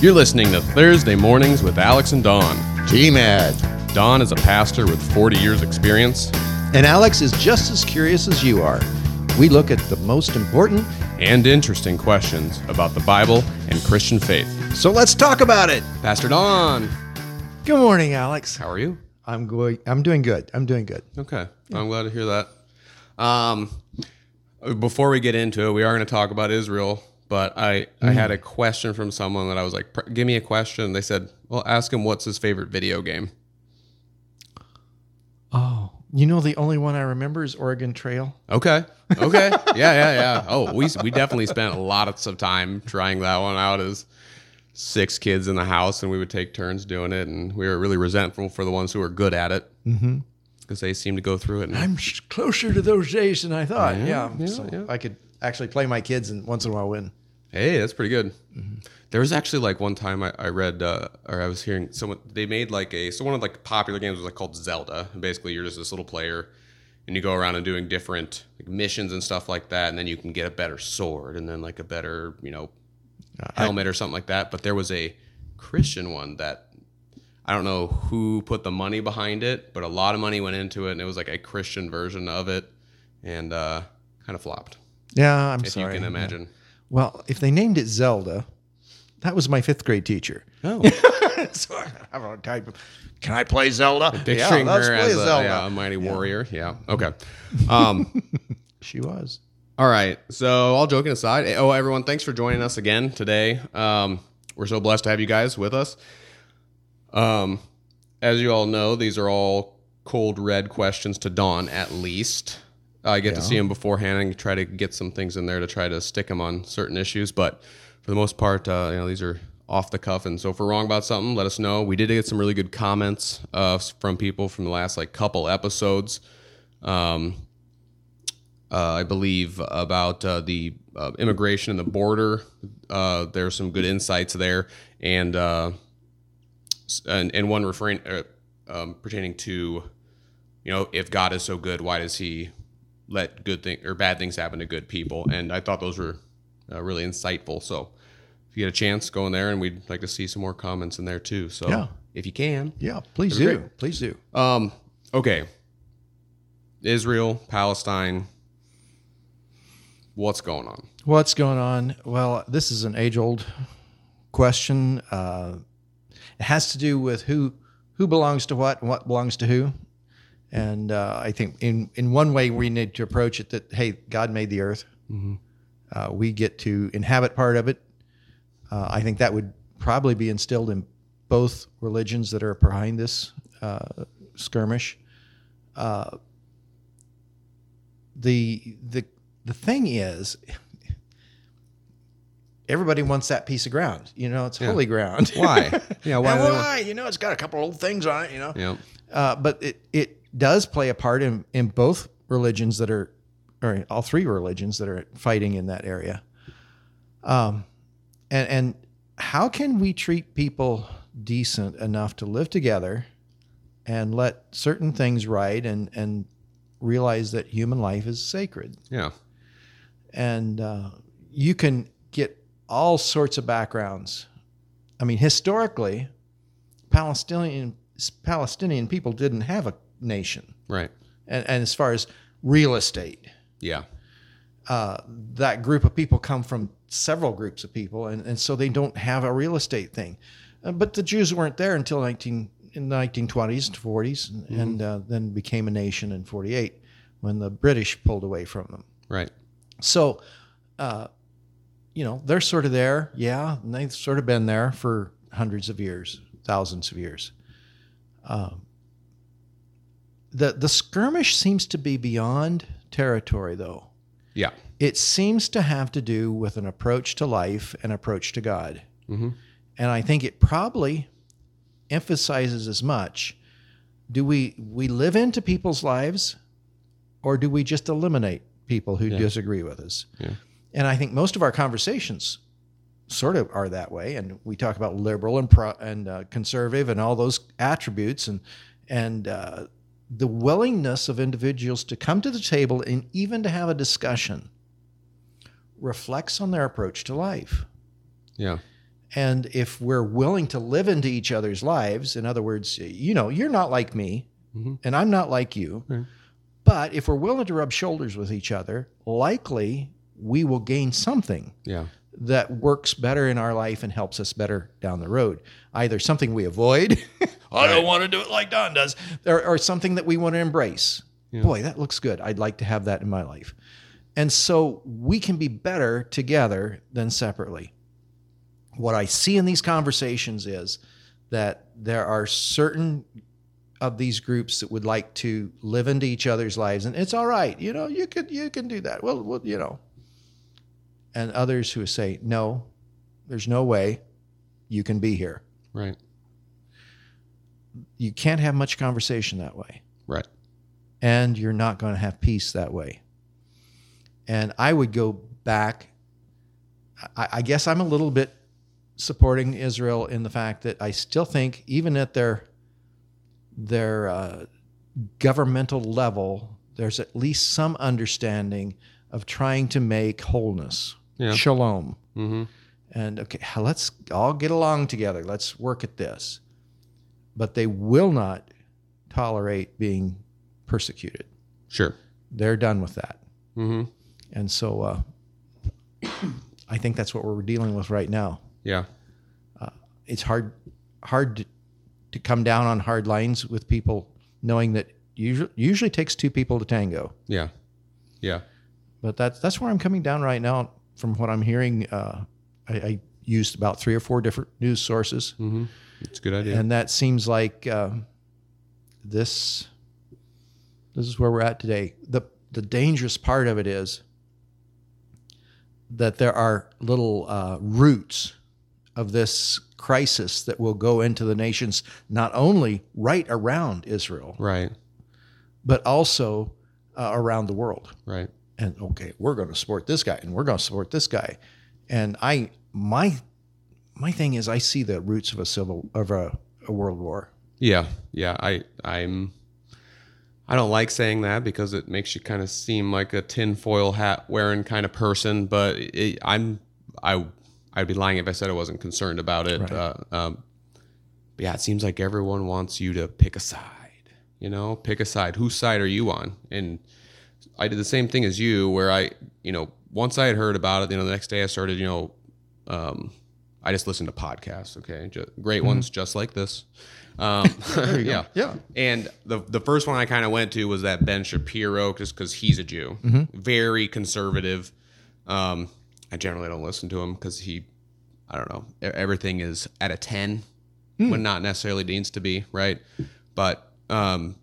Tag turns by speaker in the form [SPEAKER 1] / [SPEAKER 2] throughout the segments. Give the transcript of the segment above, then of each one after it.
[SPEAKER 1] You're listening to Thursday Mornings with Alex and Don.
[SPEAKER 2] TMAD.
[SPEAKER 1] Don is a pastor with 40 years' experience
[SPEAKER 2] And Alex is just as curious as you are. We look at the most important,
[SPEAKER 1] and interesting questions about the Bible and Christian faith.
[SPEAKER 2] so let's talk about it.
[SPEAKER 1] Pastor Don,
[SPEAKER 2] Good morning, Alex.
[SPEAKER 1] how are you?
[SPEAKER 2] I'm going. I'm doing good. I'm doing good.
[SPEAKER 1] Okay, I'm glad to hear that. Um, before we get into it, we are going to talk about Israel, but I, I had mm. a question from someone that I was like, give me a question. They said, well, ask him what's his favorite video game.
[SPEAKER 2] Oh, you know the only one I remember is Oregon Trail.
[SPEAKER 1] Okay. Okay. yeah, yeah, yeah. Oh, we we definitely spent a lot of time trying that one out as six kids in the house, and we would take turns doing it, and we were really resentful for the ones who were good at it mm-hmm. because they seemed to go through it. And,
[SPEAKER 2] I'm closer to those days than I thought. Yeah,
[SPEAKER 1] yeah,
[SPEAKER 2] so
[SPEAKER 1] yeah.
[SPEAKER 2] I could actually play my kids and once in a while win.
[SPEAKER 1] Hey, that's pretty good. There was actually like one time I, I read uh, or I was hearing someone they made like a so one of like popular games was like called Zelda, and basically you're just this little player. And you go around and doing different like, missions and stuff like that, and then you can get a better sword and then like a better, you know, helmet or something like that. But there was a Christian one that I don't know who put the money behind it, but a lot of money went into it, and it was like a Christian version of it, and uh, kind of flopped,
[SPEAKER 2] Yeah, I'm
[SPEAKER 1] if
[SPEAKER 2] sorry.
[SPEAKER 1] you can imagine.
[SPEAKER 2] Well, if they named it Zelda, that was my fifth grade teacher.
[SPEAKER 1] Oh,
[SPEAKER 2] so I have a type of, can I play Zelda?
[SPEAKER 1] picturing
[SPEAKER 2] let's
[SPEAKER 1] her
[SPEAKER 2] play
[SPEAKER 1] as a, yeah, a mighty warrior. Yeah. Okay. Um,
[SPEAKER 2] She was.
[SPEAKER 1] all right. So, all joking aside, oh, everyone, thanks for joining us again today. Um, we're so blessed to have you guys with us. Um, as you all know, these are all cold red questions to Don, at least. I get to see him beforehand and try to get some things in there to try to stick him on certain issues. But for the most part, uh, you know, these are off the cuff. And so if we're wrong about something, let us know. We did get some really good comments uh, from people from the last like couple episodes. Um, uh, I believe about uh, the uh, immigration and the border. Uh, there's some good insights there, and uh, and, and one referring uh, um, pertaining to, you know, if God is so good, why does He let good thing or bad things happen to good people? And I thought those were uh, really insightful. So if you get a chance, go in there, and we'd like to see some more comments in there too. So
[SPEAKER 2] Yeah.
[SPEAKER 1] if you can,
[SPEAKER 2] Yeah, please do.
[SPEAKER 1] be
[SPEAKER 2] Please do.
[SPEAKER 1] um, okay. Israel, Palestine. What's going on?
[SPEAKER 2] What's going on? Well, this is an age old question. Uh, it has to do with who who belongs to what and what belongs to who. And uh, I think in, in one way we need to approach it that, hey, God made the earth. Uh, we get to inhabit part of it. Uh, I think that would probably be instilled in both religions that are behind this uh, skirmish. Uh, the the the thing is, everybody wants that piece of ground. You know, it's holy ground.
[SPEAKER 1] Why? Yeah, why?
[SPEAKER 2] And
[SPEAKER 1] do they want-
[SPEAKER 2] why? You know, it's got a couple of old things on it. You know,
[SPEAKER 1] Yeah.
[SPEAKER 2] uh, but it it does play a part in in both religions that are, or all three religions that are fighting in that area. Um, and and how can we treat people decent enough to live together, and let certain things right, and and realize that human life is sacred
[SPEAKER 1] Yeah.
[SPEAKER 2] and uh, you can get all sorts of backgrounds. I mean, historically, Palestinian Palestinian people didn't have a nation,
[SPEAKER 1] Right.
[SPEAKER 2] and, and as far as real estate,
[SPEAKER 1] Yeah.
[SPEAKER 2] uh, that group of people come from several groups of people, and, and so they don't have a real estate thing. Uh, but the Jews weren't there until 19 in the 1920s and 40s, and, and uh, then became a nation in 48 when the British pulled away from them.
[SPEAKER 1] Right.
[SPEAKER 2] So, uh, you know, they're sort of there, yeah, and they've sort of been there for hundreds of years, thousands of years. Um, the the skirmish seems to be beyond territory, though.
[SPEAKER 1] Yeah.
[SPEAKER 2] It seems to have to do with an approach to life and approach to God,
[SPEAKER 1] Mhm.
[SPEAKER 2] and I think it probably emphasizes as much. Do we we live into people's lives, or do we just eliminate people who disagree with us?
[SPEAKER 1] Yeah.
[SPEAKER 2] And I think most of our conversations sort of are that way. And we talk about liberal and pro, and uh, conservative and all those attributes and and uh, the willingness of individuals to come to the table and even to have a discussion reflects on their approach to life.
[SPEAKER 1] Yeah.
[SPEAKER 2] And if we're willing to live into each other's lives, in other words, you know, you're not like me mm-hmm. and I'm not like you.
[SPEAKER 1] Right.
[SPEAKER 2] But if we're willing to rub shoulders with each other, likely we will gain something
[SPEAKER 1] Yeah.
[SPEAKER 2] that works better in our life and helps us better down the road. Either something we avoid, I don't want to do it like Don does, or, or something that we want to embrace. Boy, that looks good. I'd like to have that in my life. And so we can be better together than separately. What I see in these conversations is that there are certain of these groups that would like to live into each other's lives and it's all right you know you could you can do that well, well you know and others who say no there's no way you can be here
[SPEAKER 1] Right.
[SPEAKER 2] You can't have much conversation that way
[SPEAKER 1] Right.
[SPEAKER 2] and you're not going to have peace that way and i would go back I, I guess i'm a little bit supporting israel in the fact that i still think even at their their uh, governmental level there's at least some understanding of trying to make wholeness
[SPEAKER 1] Yeah.
[SPEAKER 2] shalom
[SPEAKER 1] Mm-hmm.
[SPEAKER 2] and okay, let's all get along together. Let's work at this. But they will not tolerate being persecuted.
[SPEAKER 1] Sure.
[SPEAKER 2] They're done with that.
[SPEAKER 1] Mm-hmm.
[SPEAKER 2] And so uh, I think that's what we're dealing with right now.
[SPEAKER 1] Yeah.
[SPEAKER 2] It's hard, hard to, to come down on hard lines with people knowing that usually, usually takes two people to tango.
[SPEAKER 1] Yeah. Yeah.
[SPEAKER 2] But that's that's where I'm coming down right now. From what I'm hearing, uh, I, I used about three or four different news sources.
[SPEAKER 1] Mm-hmm. It's a good idea.
[SPEAKER 2] and that seems like um, this this is where we're at today the the dangerous part of it is that there are little uh, roots of this crisis that will go into the nations not only right around Israel
[SPEAKER 1] right.
[SPEAKER 2] but also uh, around the world
[SPEAKER 1] Right.
[SPEAKER 2] and okay, we're going to support this guy and we're going to support this guy. And I my my thing is I see the roots of a civil of a, a world war.
[SPEAKER 1] Yeah, yeah. I I'm I don't like saying that because it makes you kind of seem like a tinfoil hat wearing kind of person. But it, I'm I I'd be lying if I said I wasn't concerned about it.
[SPEAKER 2] Right.
[SPEAKER 1] Uh, um, but yeah, it seems like everyone wants you to pick a side. You know, pick a side. Whose side are you on? And I did the same thing as you, where I, you know, once I had heard about it, you know, the next day I started, you know, um, I just listen to podcasts. Okay, just, great ones, just like this. Um, yeah,
[SPEAKER 2] Yeah.
[SPEAKER 1] And the the first one I kind of went to was that Ben Shapiro, just because he's a Jew, very conservative. Um, I generally don't listen to him because he, I don't know, everything is at a ten when not necessarily needs to be, right? But um,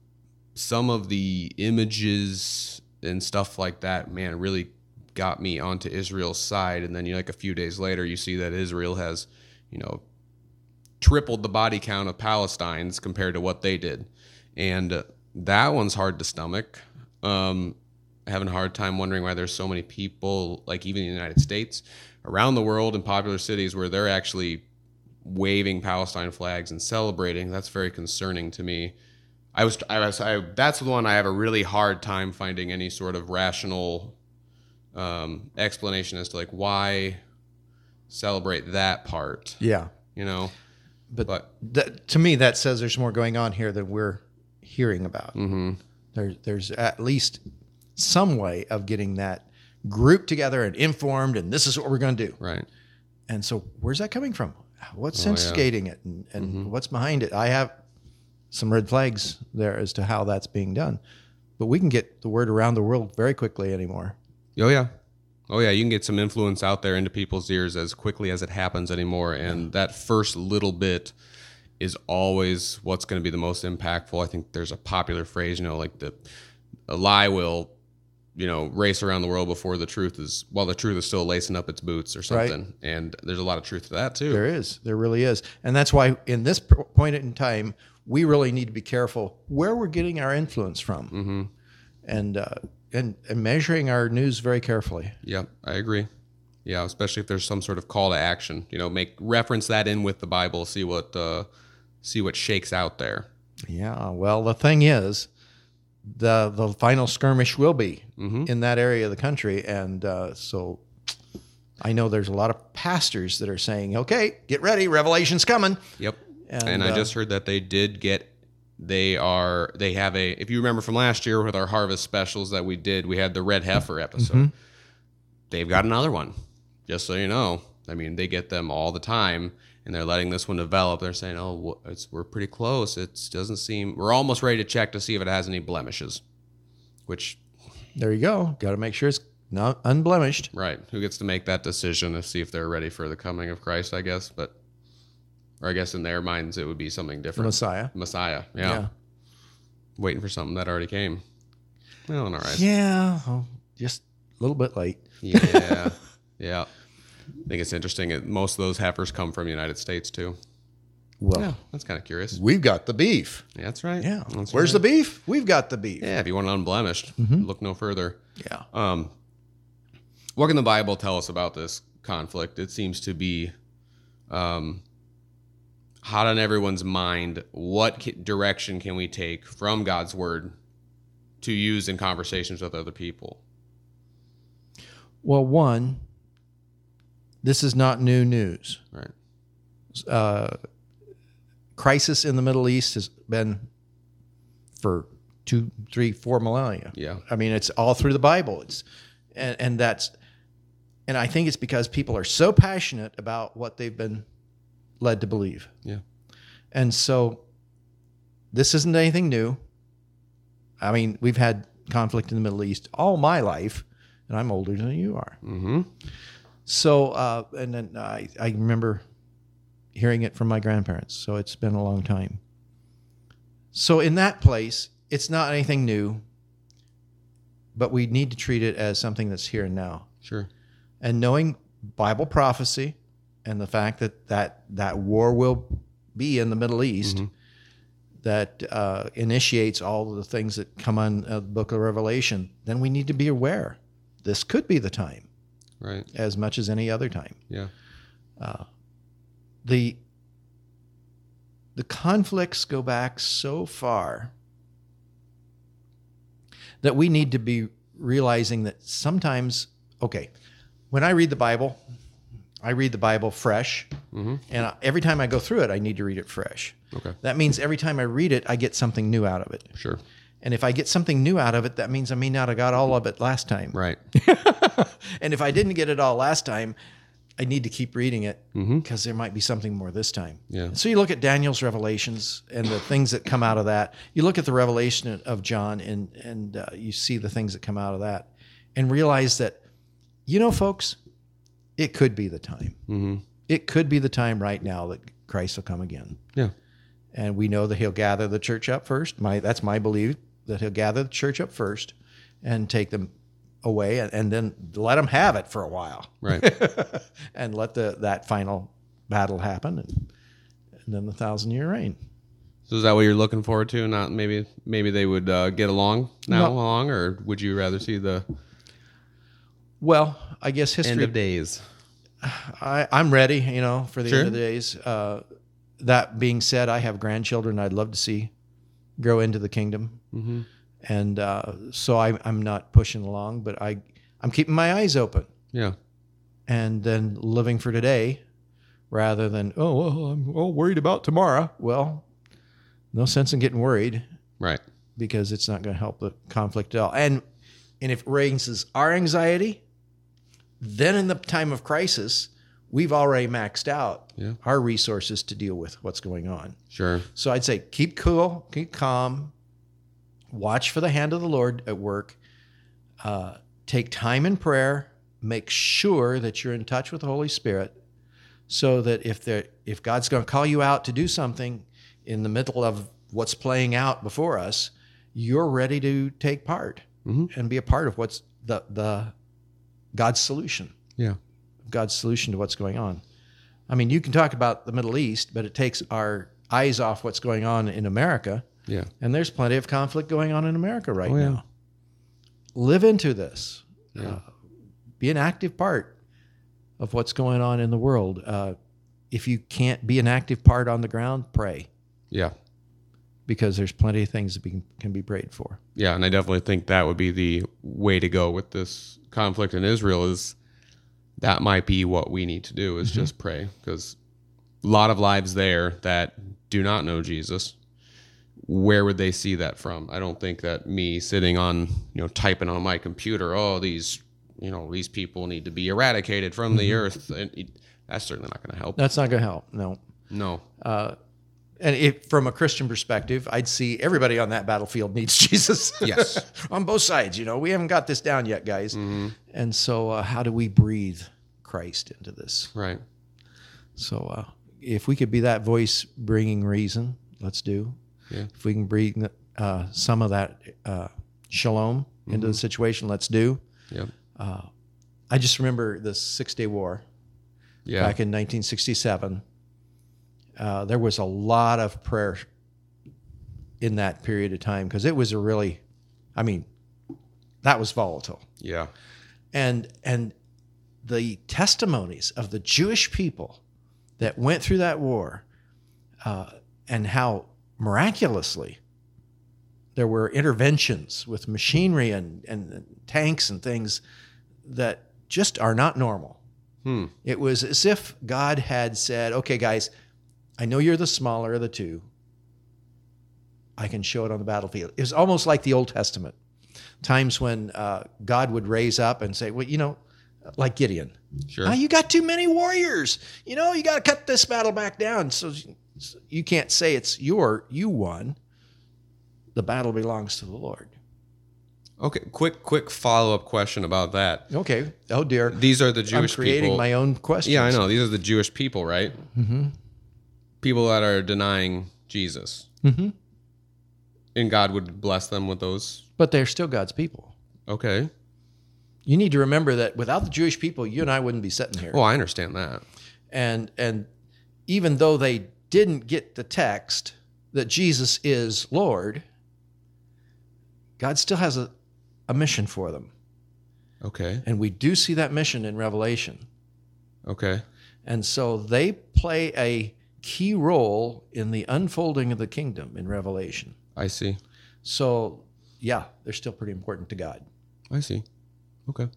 [SPEAKER 1] some of the images and stuff like that, man, really got me onto Israel's side. And then you know, like a few days later, you see that Israel has, you know, tripled the body count of Palestinians compared to what they did, and uh, that one's hard to stomach. Um, having a hard time wondering why there's so many people, like even in the United States, around the world in popular cities where they're actually waving Palestine flags and celebrating. That's very concerning to me. I was, I was, I, that's the one I have a really hard time finding any sort of rational um, explanation as to like why celebrate that part.
[SPEAKER 2] Yeah.
[SPEAKER 1] You know,
[SPEAKER 2] But,
[SPEAKER 1] but
[SPEAKER 2] that, to me, that says there's more going on here than we're hearing about.
[SPEAKER 1] mm-hmm.
[SPEAKER 2] There, there's at least some way of getting that group together and informed, and this is what we're going to do.
[SPEAKER 1] right,
[SPEAKER 2] And so, where's that coming from? What's
[SPEAKER 1] Oh, yeah.
[SPEAKER 2] instigating it, and, and
[SPEAKER 1] Mhm.
[SPEAKER 2] what's behind it? I have some red flags there as to how that's being done, but we can get the word around the world very quickly anymore.
[SPEAKER 1] Oh yeah, oh yeah, you can get some influence out there into people's ears as quickly as it happens anymore, and that first little bit is always what's going to be the most impactful. I think there's a popular phrase, you know, like the a lie will, you know, race around the world before the truth is while the truth is still lacing up its boots or
[SPEAKER 2] Right.
[SPEAKER 1] something, and there's a lot of truth to that too.
[SPEAKER 2] There is, there really is, and that's why in this point in time, we really need to be careful where we're getting our influence from,
[SPEAKER 1] Mm-hmm.
[SPEAKER 2] and uh, and and measuring our news very carefully.
[SPEAKER 1] Yep, I agree. Yeah, especially if there's some sort of call to action. You know, make reference that in with the Bible. See what uh, see what shakes out there.
[SPEAKER 2] Yeah. Well, the thing is, the the final skirmish will be
[SPEAKER 1] Mm-hmm.
[SPEAKER 2] in that area of the country, and uh, so I know there's a lot of pastors that are saying, "Okay, get ready, Revelation's coming."
[SPEAKER 1] Yep.
[SPEAKER 2] And,
[SPEAKER 1] And, I
[SPEAKER 2] uh,
[SPEAKER 1] just heard that they did get they are they have a if you remember from last year with our harvest specials that we did, we had the red heifer episode.
[SPEAKER 2] Mm-hmm.
[SPEAKER 1] They've got another one. Just so you know. I mean, they get them all the time and they're letting this one develop. They're saying, "Oh, it's we're pretty close. It doesn't seem we're almost ready to check to see if it has any blemishes." Which
[SPEAKER 2] There you go. Got to make sure it's not unblemished.
[SPEAKER 1] Right. Who gets to make that decision to see if they're ready for the coming of Christ, I guess. But, or I guess in their minds, it would be something different.
[SPEAKER 2] Messiah.
[SPEAKER 1] Messiah. Yeah. Waiting for something that already came. Well, all right.
[SPEAKER 2] Yeah. oh, just a little bit late.
[SPEAKER 1] Yeah. yeah. I think it's interesting. It, most of those heifers come from the United States, too.
[SPEAKER 2] Well,
[SPEAKER 1] Yeah. That's kind of curious.
[SPEAKER 2] we've got the beef.
[SPEAKER 1] Yeah, that's right.
[SPEAKER 2] Yeah.
[SPEAKER 1] That's
[SPEAKER 2] Where's
[SPEAKER 1] right.
[SPEAKER 2] the beef? We've got the beef.
[SPEAKER 1] Yeah. If you want it unblemished, look no further.
[SPEAKER 2] Yeah.
[SPEAKER 1] Um, what can the Bible tell us about this conflict? It seems to be um, hot on everyone's mind. What ca- direction can we take from God's word to use in conversations with other people?
[SPEAKER 2] Well, one, this is not new news.
[SPEAKER 1] Right.
[SPEAKER 2] Uh, crisis in the Middle East has been for two, three, four millennia.
[SPEAKER 1] Yeah.
[SPEAKER 2] I mean, it's all through the Bible. It's and, and that's and I think it's because people are so passionate about what they've been led to believe.
[SPEAKER 1] Yeah.
[SPEAKER 2] And so this isn't anything new. I mean, we've had conflict in the Middle East all my life, and I'm older than you are.
[SPEAKER 1] Mm-hmm.
[SPEAKER 2] So, uh, and then I, I remember hearing it from my grandparents. So it's been a long time. So, in that place, it's not anything new, but we need to treat it as something that's here and now.
[SPEAKER 1] Sure.
[SPEAKER 2] And knowing Bible prophecy and the fact that that, that war will be in the Middle East, that uh, initiates all of the things that come on uh, the book of Revelation, then we need to be aware. This could be the time
[SPEAKER 1] Right.
[SPEAKER 2] as much as any other time.
[SPEAKER 1] Yeah.
[SPEAKER 2] The the conflicts go back so far that we need to be realizing that sometimes okay, when I read the Bible, I read the Bible fresh, and I, every time I go through it, I need to read it fresh.
[SPEAKER 1] Okay.
[SPEAKER 2] That means every time I read it, I get something new out of it.
[SPEAKER 1] Sure.
[SPEAKER 2] And if I get something new out of it, that means I may not have got all of it last time.
[SPEAKER 1] Right.
[SPEAKER 2] And if I didn't get it all last time, I need to keep reading it
[SPEAKER 1] Mm-hmm.
[SPEAKER 2] because there might be something more this time.
[SPEAKER 1] Yeah.
[SPEAKER 2] So you look at Daniel's revelations and the things that come out of that. You look at the revelation of John and and uh, you see the things that come out of that, and realize that, you know, folks, it could be the time.
[SPEAKER 1] Mm-hmm.
[SPEAKER 2] It could be the time right now that Christ will come again.
[SPEAKER 1] Yeah.
[SPEAKER 2] And we know that he'll gather the church up first. My that's my belief that he'll gather the church up first and take them away and, and then let them have it for a while
[SPEAKER 1] Right.
[SPEAKER 2] and let the that final battle happen and, and then the thousand year reign.
[SPEAKER 1] so is that what you're looking forward to? Not maybe maybe they would uh, get along now
[SPEAKER 2] No.
[SPEAKER 1] along, or would you rather see the
[SPEAKER 2] Well, I guess
[SPEAKER 1] end
[SPEAKER 2] history
[SPEAKER 1] of days?
[SPEAKER 2] I, I'm ready, you know, for the
[SPEAKER 1] Sure.
[SPEAKER 2] end of the days. Uh, that being said, I have grandchildren I'd love to see grow into the kingdom.
[SPEAKER 1] Mm-hmm.
[SPEAKER 2] And uh, so I, I'm not pushing along, but I, I'm keeping my eyes open
[SPEAKER 1] Yeah.
[SPEAKER 2] and then living for today rather than, oh, well, I'm all worried about tomorrow. Well, no sense in getting worried
[SPEAKER 1] Right.
[SPEAKER 2] because it's not going to help the conflict at all. And, and if it raises our anxiety, then in the time of crisis, we've already maxed out
[SPEAKER 1] Yeah.
[SPEAKER 2] our resources to deal with what's going on.
[SPEAKER 1] Sure.
[SPEAKER 2] So I'd say keep cool, keep calm, watch for the hand of the Lord at work, uh, take time in prayer, make sure that you're in touch with the Holy Spirit, so that if there if God's going to call you out to do something in the middle of what's playing out before us, you're ready to take part
[SPEAKER 1] Mhm.
[SPEAKER 2] and be a part of what's the the God's solution.
[SPEAKER 1] Yeah.
[SPEAKER 2] God's solution to what's going on. I mean, you can talk about the Middle East, but it takes our eyes off what's going on in America.
[SPEAKER 1] Yeah.
[SPEAKER 2] And there's plenty of conflict going on in America right
[SPEAKER 1] Oh, yeah.
[SPEAKER 2] now. Live into this.
[SPEAKER 1] Yeah.
[SPEAKER 2] Uh, be an active part of what's going on in the world. Uh, if you can't be an active part on the ground, pray
[SPEAKER 1] Yeah.
[SPEAKER 2] Because there's plenty of things that be, can be prayed for.
[SPEAKER 1] Yeah, and I definitely think that would be the way to go with this conflict in Israel is that might be what we need to do is mm-hmm. just pray because a lot of lives there that do not know Jesus. Where would they see that from? I don't think that me sitting on, you know, typing on my computer, oh, these, you know, these people need to be eradicated from the mm-hmm. earth. And that's certainly not going to help.
[SPEAKER 2] That's not going to help. No.
[SPEAKER 1] No.
[SPEAKER 2] Uh, And if, from a Christian perspective, I'd see everybody on that battlefield needs Jesus.
[SPEAKER 1] Yes.
[SPEAKER 2] on both sides. You know, we haven't got this down yet, guys. And so, uh, how do we breathe Christ into this?
[SPEAKER 1] Right.
[SPEAKER 2] So, uh, if we could be that voice bringing reason, let's do.
[SPEAKER 1] Yeah.
[SPEAKER 2] If we can bring uh, some of that uh, shalom into the situation, let's do.
[SPEAKER 1] Yep.
[SPEAKER 2] I just remember the Six Day War
[SPEAKER 1] Yeah.
[SPEAKER 2] back in 1967. Uh, there was a lot of prayer in that period of time because it was a really, I mean, that was volatile.
[SPEAKER 1] yeah.
[SPEAKER 2] And and the testimonies of the Jewish people that went through that war, uh, and how miraculously there were interventions with machinery and, and tanks and things that just are not normal.
[SPEAKER 1] Hmm.
[SPEAKER 2] It was as if God had said, okay, guys, I know you're the smaller of the two. I can show it on the battlefield. It's almost like the Old Testament. Times when uh, God would raise up and say, well, you know, like Gideon,
[SPEAKER 1] Sure.
[SPEAKER 2] "Ah, you got too many warriors. You know, you got to cut this battle back down. So you can't say it's your, you won. The battle belongs to the Lord.
[SPEAKER 1] Okay. Quick, quick follow up question about that.
[SPEAKER 2] Okay. Oh, dear.
[SPEAKER 1] These are the Jewish
[SPEAKER 2] I'm creating
[SPEAKER 1] people.
[SPEAKER 2] my own questions.
[SPEAKER 1] Yeah, I know. These are the Jewish people, right? Mm-hmm. People that are denying Jesus.
[SPEAKER 2] Mhm.
[SPEAKER 1] And God would bless them with those.
[SPEAKER 2] But they're still God's people.
[SPEAKER 1] Okay.
[SPEAKER 2] You need to remember that without the Jewish people, you and I wouldn't be sitting here.
[SPEAKER 1] Well, I understand that.
[SPEAKER 2] and and even though they didn't get the text that Jesus is Lord, God still has a, a mission for them.
[SPEAKER 1] Okay.
[SPEAKER 2] And we do see that mission in Revelation.
[SPEAKER 1] Okay.
[SPEAKER 2] And so they play a key role in the unfolding of the kingdom in Revelation.
[SPEAKER 1] I see.
[SPEAKER 2] So, yeah, they're still pretty important to God.
[SPEAKER 1] I see. Okay.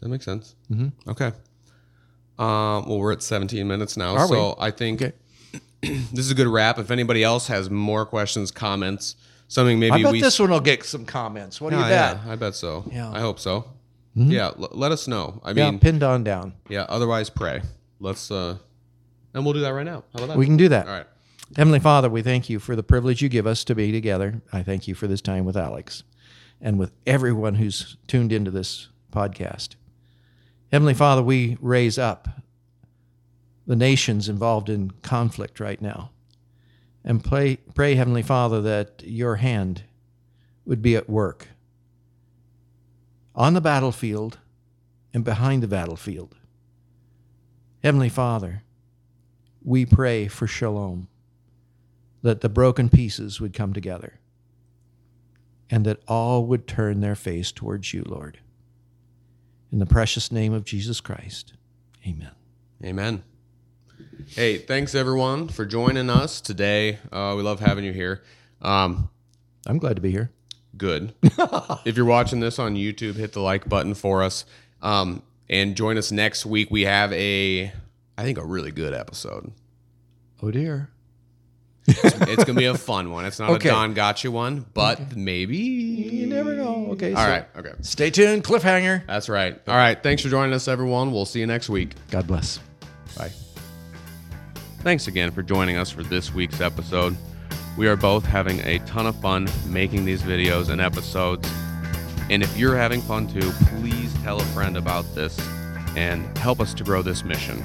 [SPEAKER 1] That makes sense.
[SPEAKER 2] Mhm.
[SPEAKER 1] Okay. Um, well, we're at 17 minutes now.
[SPEAKER 2] Are we?
[SPEAKER 1] so I think
[SPEAKER 2] Okay.
[SPEAKER 1] this is a good wrap. If anybody else has more questions, comments, something maybe
[SPEAKER 2] I bet
[SPEAKER 1] we
[SPEAKER 2] this one will get some comments. What do you bet?
[SPEAKER 1] yeah, I bet so.
[SPEAKER 2] Yeah.
[SPEAKER 1] I hope so. Yeah, l- let us know. I
[SPEAKER 2] Yeah,
[SPEAKER 1] mean,
[SPEAKER 2] pinned on down.
[SPEAKER 1] yeah. Otherwise, pray. Let's uh, and we'll do that right now. How about that?
[SPEAKER 2] We can do that.
[SPEAKER 1] All right.
[SPEAKER 2] Heavenly Father, we thank you for the privilege you give us to be together. I thank you for this time with Alex and with everyone who's tuned into this podcast. Heavenly Father, we raise up the nations involved in conflict right now and pray, pray, Heavenly Father, that your hand would be at work on the battlefield and behind the battlefield. Heavenly Father, we pray for shalom, that the broken pieces would come together, and that all would turn their face towards you, Lord. In the precious name of Jesus Christ, amen.
[SPEAKER 1] Amen. Hey, thanks everyone for joining us today. Uh, we love having you here. Um,
[SPEAKER 2] I'm glad to be here.
[SPEAKER 1] good. if you're watching this on YouTube, hit the like button for us. Um, and join us next week. We have a, I think, a really good episode.
[SPEAKER 2] Oh, dear.
[SPEAKER 1] It's gonna be a fun one. It's not
[SPEAKER 2] Okay.
[SPEAKER 1] a Don Gotcha one, but maybe.
[SPEAKER 2] You never know. Okay.
[SPEAKER 1] All right. Okay.
[SPEAKER 2] Stay tuned. Cliffhanger.
[SPEAKER 1] That's right. All right. Thanks for joining us, everyone. We'll see you next week.
[SPEAKER 2] God bless.
[SPEAKER 1] Bye. Thanks again for joining us for this week's episode. We are both having a ton of fun making these videos and episodes. And if you're having fun too, please tell a friend about this and help us to grow this mission.